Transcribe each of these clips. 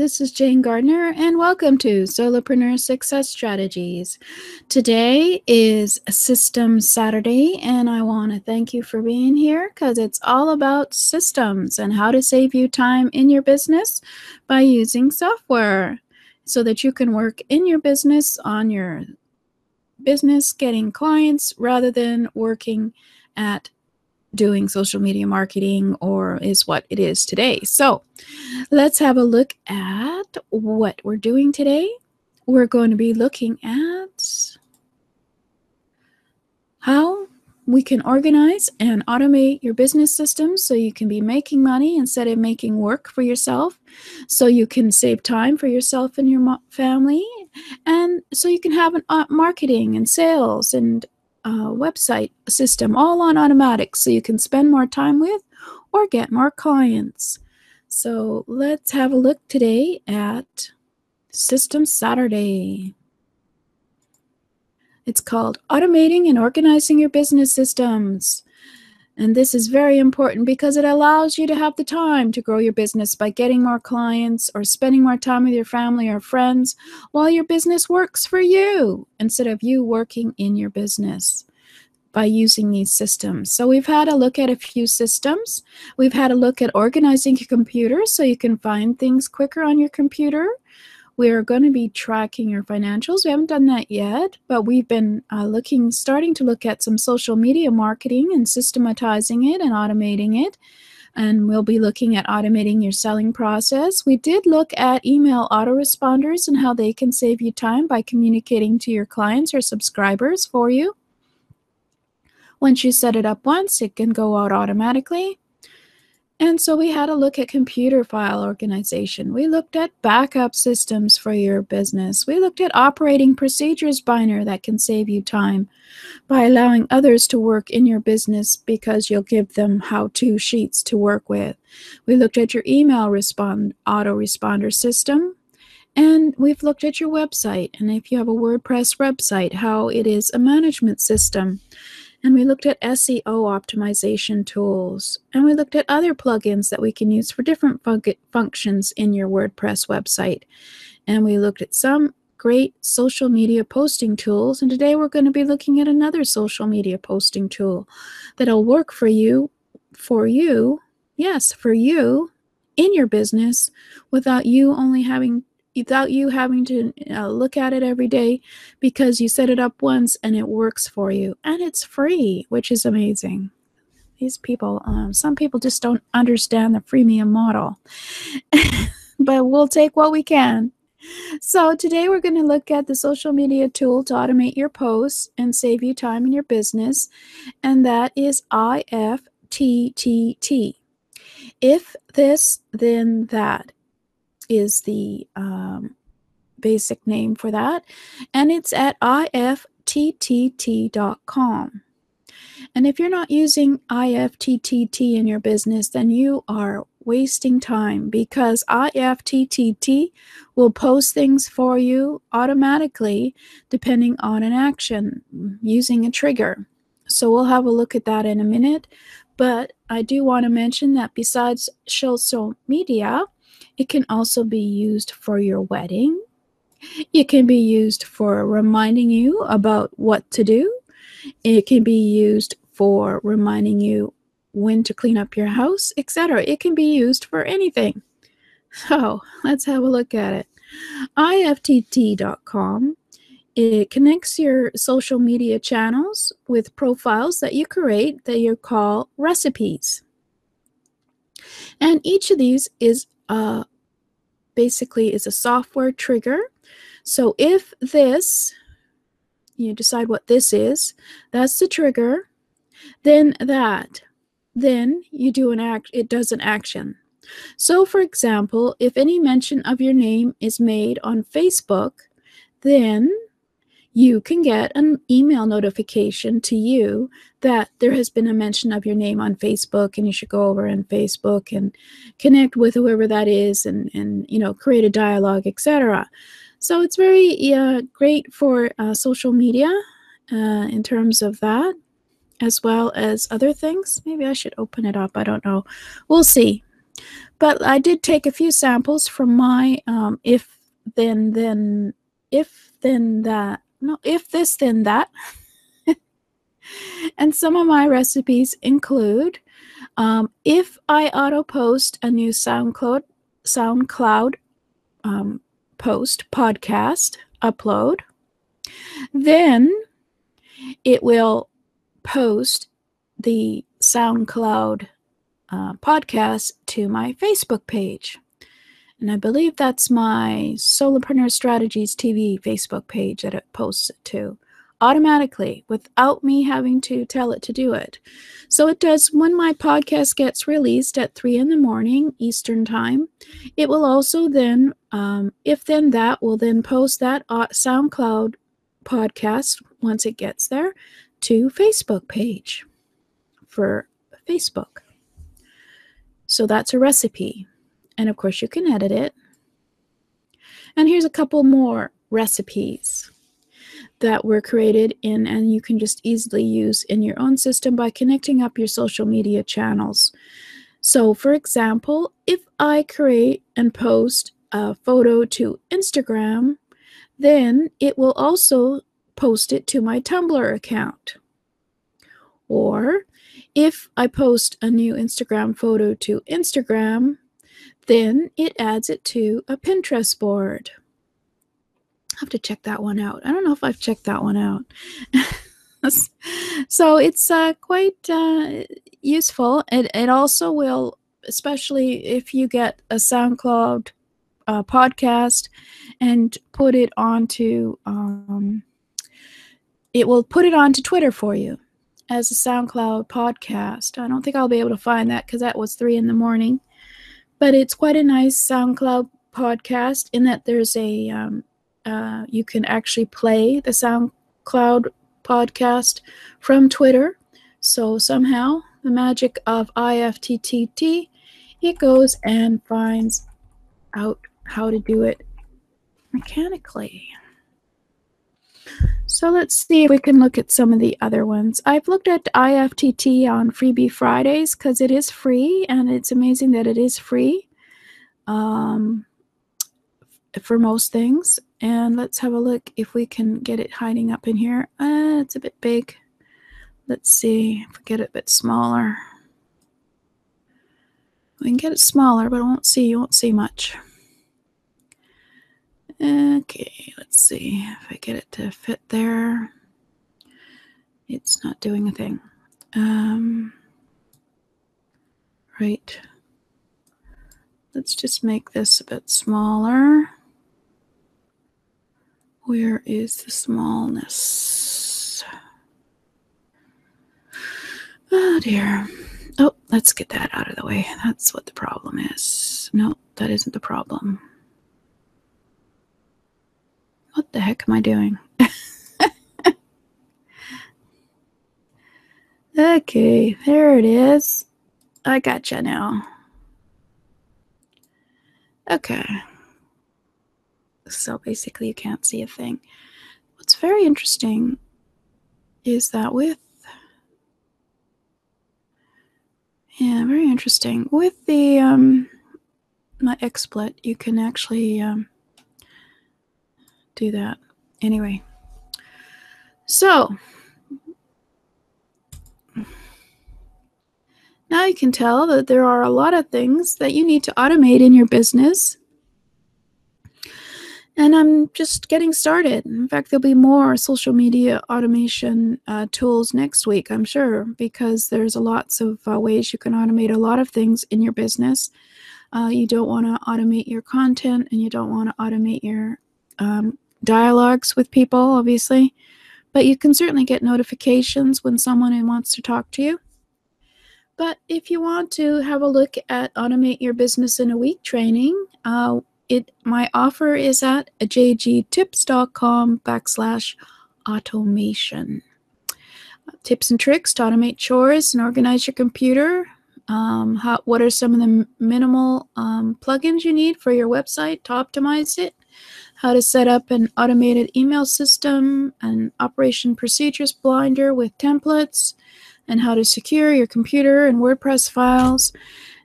This is Jane Gardner, and welcome to Solopreneur Success Strategies. Today is Systems Saturday, and I want to thank you for being here because it's all about systems and how to save you time in your business by using software so that you can work in your business on your business getting clients rather than working at doing social media marketing or is what it is today. So let's have a look at what we're doing today. We're going to be looking at how we can organize and automate your business systems so you can be making money instead of making work for yourself, so you can save time for yourself and your family, and so you can have an uh, marketing and sales and website system all on automatic so you can spend more time with or get more clients. So let's have a look today at System Saturday. It's called Automating and Organizing Your Business Systems. And this is very important because it allows you to have the time to grow your business by getting more clients or spending more time with your family or friends while your business works for you instead of you working in your business by using these systems. So we've had a look at a few systems. We've had a look at organizing your computer so you can find things quicker on your computer. We're going to be tracking your financials. We haven't done that yet, but we've been uh, looking, starting to look at some social media marketing and systematizing it and automating it. And we'll be looking at automating your selling process. We did look at email autoresponders and how they can save you time by communicating to your clients or subscribers for you. Once you set it up once, it can go out automatically. And so we had a look at computer file organization. We looked at backup systems for your business. We looked at operating procedures binder that can save you time by allowing others to work in your business because you'll give them how-to sheets to work with. We looked at your email respond autoresponder system. And we've looked at your website. And if you have a WordPress website, how it is a management system and we looked at SEO optimization tools, and we looked at other plugins that we can use for different fun functions in your WordPress website. And we looked at some great social media posting tools, and today we're going to be looking at another social media posting tool that'll work for you, for you, yes, for you in your business without you only having without you having to uh, look at it every day because you set it up once and it works for you and it's free which is amazing. These people um, some people just don't understand the freemium model but we'll take what we can. So today we're going to look at the social media tool to automate your posts and save you time in your business and that is IFTTT if this then that is the um, basic name for that. And it's at ifttt.com. And if you're not using IFTTT in your business, then you are wasting time because IFTTT will post things for you automatically depending on an action using a trigger. So we'll have a look at that in a minute. But I do want to mention that besides social media, it can also be used for your wedding. It can be used for reminding you about what to do. It can be used for reminding you when to clean up your house, etc. It can be used for anything. So let's have a look at it. IFTTT.com. It connects your social media channels with profiles that you create that you call recipes. And each of these is uh, basically is a software trigger. So if this, you decide what this is, that's the trigger, then that, then you do an act, it does an action. So, for example, if any mention of your name is made on Facebook, then you can get an email notification to you that there has been a mention of your name on Facebook and you should go over on Facebook and connect with whoever that is and and you know create a dialogue etc. So it's very uh, great for uh, social media uh, in terms of that as well as other things. Maybe I should open it up. I don't know. We'll see. But I did take a few samples from my um, if then then if then that no if this then that and some of my recipes include um, if I auto post a new SoundCloud SoundCloud um, post podcast upload, then it will post the SoundCloud uh, podcast to my Facebook page. And I believe that's my Solopreneur Strategies TV Facebook page that it posts it to automatically without me having to tell it to do it. So it does when my podcast gets released at 3 in the morning Eastern Time. It will also then, um, if then that, will then post that SoundCloud podcast once it gets there to Facebook page for Facebook. So that's a recipe. And of course, you can edit it. And here's a couple more recipes that were created in and you can just easily use in your own system by connecting up your social media channels. So, for example, if I create and post a photo to Instagram, then it will also post it to my Tumblr account. Or if I post a new Instagram photo to Instagram, then it adds it to a Pinterest board. I have to check that one out. I don't know if I've checked that one out. so it's uh, quite uh, useful. It, it also will, especially if you get a SoundCloud uh, podcast and put it onto, um, it will put it onto Twitter for you as a SoundCloud podcast. I don't think I'll be able to find that because that was three in the morning but it's quite a nice SoundCloud podcast in that there's a um, uh, you can actually play the SoundCloud podcast from Twitter. So somehow the magic of IFTTT, it goes and finds out how to do it mechanically. So let's see if we can look at some of the other ones. I've looked at IFTTT on Freebie Fridays because it is free and it's amazing that it is free um, for most things. And let's have a look if we can get it hiding up in here. Uh, it's a bit big. Let's see if we get it a bit smaller. We can get it smaller, but I won't see, you won't see much. Okay, let's see if I get it to fit there. It's not doing a thing. Um, right. Let's just make this a bit smaller. Where is the smallness? Oh dear. Oh, let's get that out of the way. That's what the problem is. No, that isn't the problem. What the heck am I doing? okay, there it is. I gotcha now. Okay. So basically, you can't see a thing. What's very interesting is that with yeah, very interesting. With the um, my XSplit, you can actually um, do that. Anyway, so now you can tell that there are a lot of things that you need to automate in your business. And I'm just getting started. In fact, there'll be more social media automation uh, tools next week, I'm sure, because there's a lots of uh, ways you can automate a lot of things in your business. Uh, you don't want to automate your content and you don't want to automate your um, dialogues with people, obviously, but you can certainly get notifications when someone wants to talk to you. But if you want to have a look at Automate Your Business in a Week training, uh, it my offer is at jgtips.com backslash automation. Tips and tricks to automate chores and organize your computer. Um, how, what are some of the minimal um, plugins you need for your website to optimize it? How to set up an automated email system, an operation procedures blinder with templates, and how to secure your computer and WordPress files,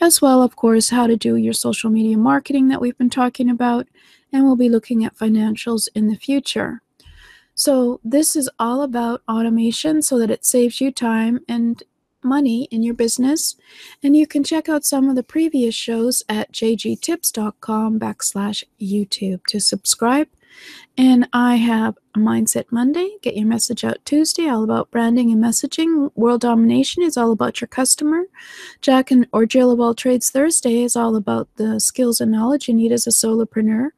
as well, of course, how to do your social media marketing that we've been talking about, and we'll be looking at financials in the future. So, this is all about automation so that it saves you time and money in your business. And you can check out some of the previous shows at jgtips.com backslash YouTube to subscribe. And I have Mindset Monday, Get Your Message Out Tuesday, all about branding and messaging. World Domination is all about your customer. Jack and or Jill of All Trades Thursday is all about the skills and knowledge you need as a solopreneur.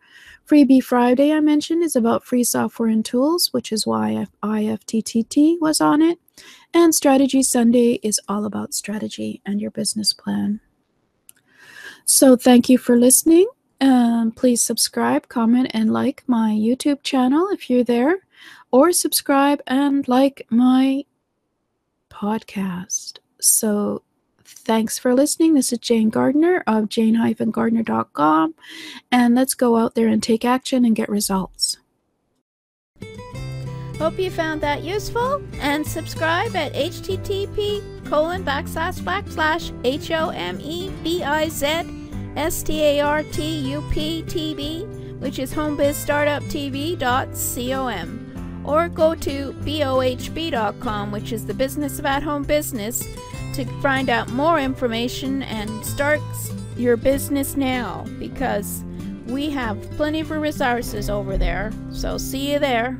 Freebie Friday, I mentioned, is about free software and tools, which is why IFTTT was on it. And Strategy Sunday is all about strategy and your business plan. So, thank you for listening. Um, please subscribe, comment, and like my YouTube channel if you're there, or subscribe and like my podcast. So, thanks for listening. This is Jane Gardner of jane-gardner.com, and let's go out there and take action and get results. Hope you found that useful and subscribe at http colon backslash backslash h-o-m-e-b-i-z S-T-A-R-T-U-P-T-V, which is homebizstartuptv.com, or go to bohb.com, which is the business of at-home business, to find out more information and start your business now because we have plenty of resources over there. So see you there.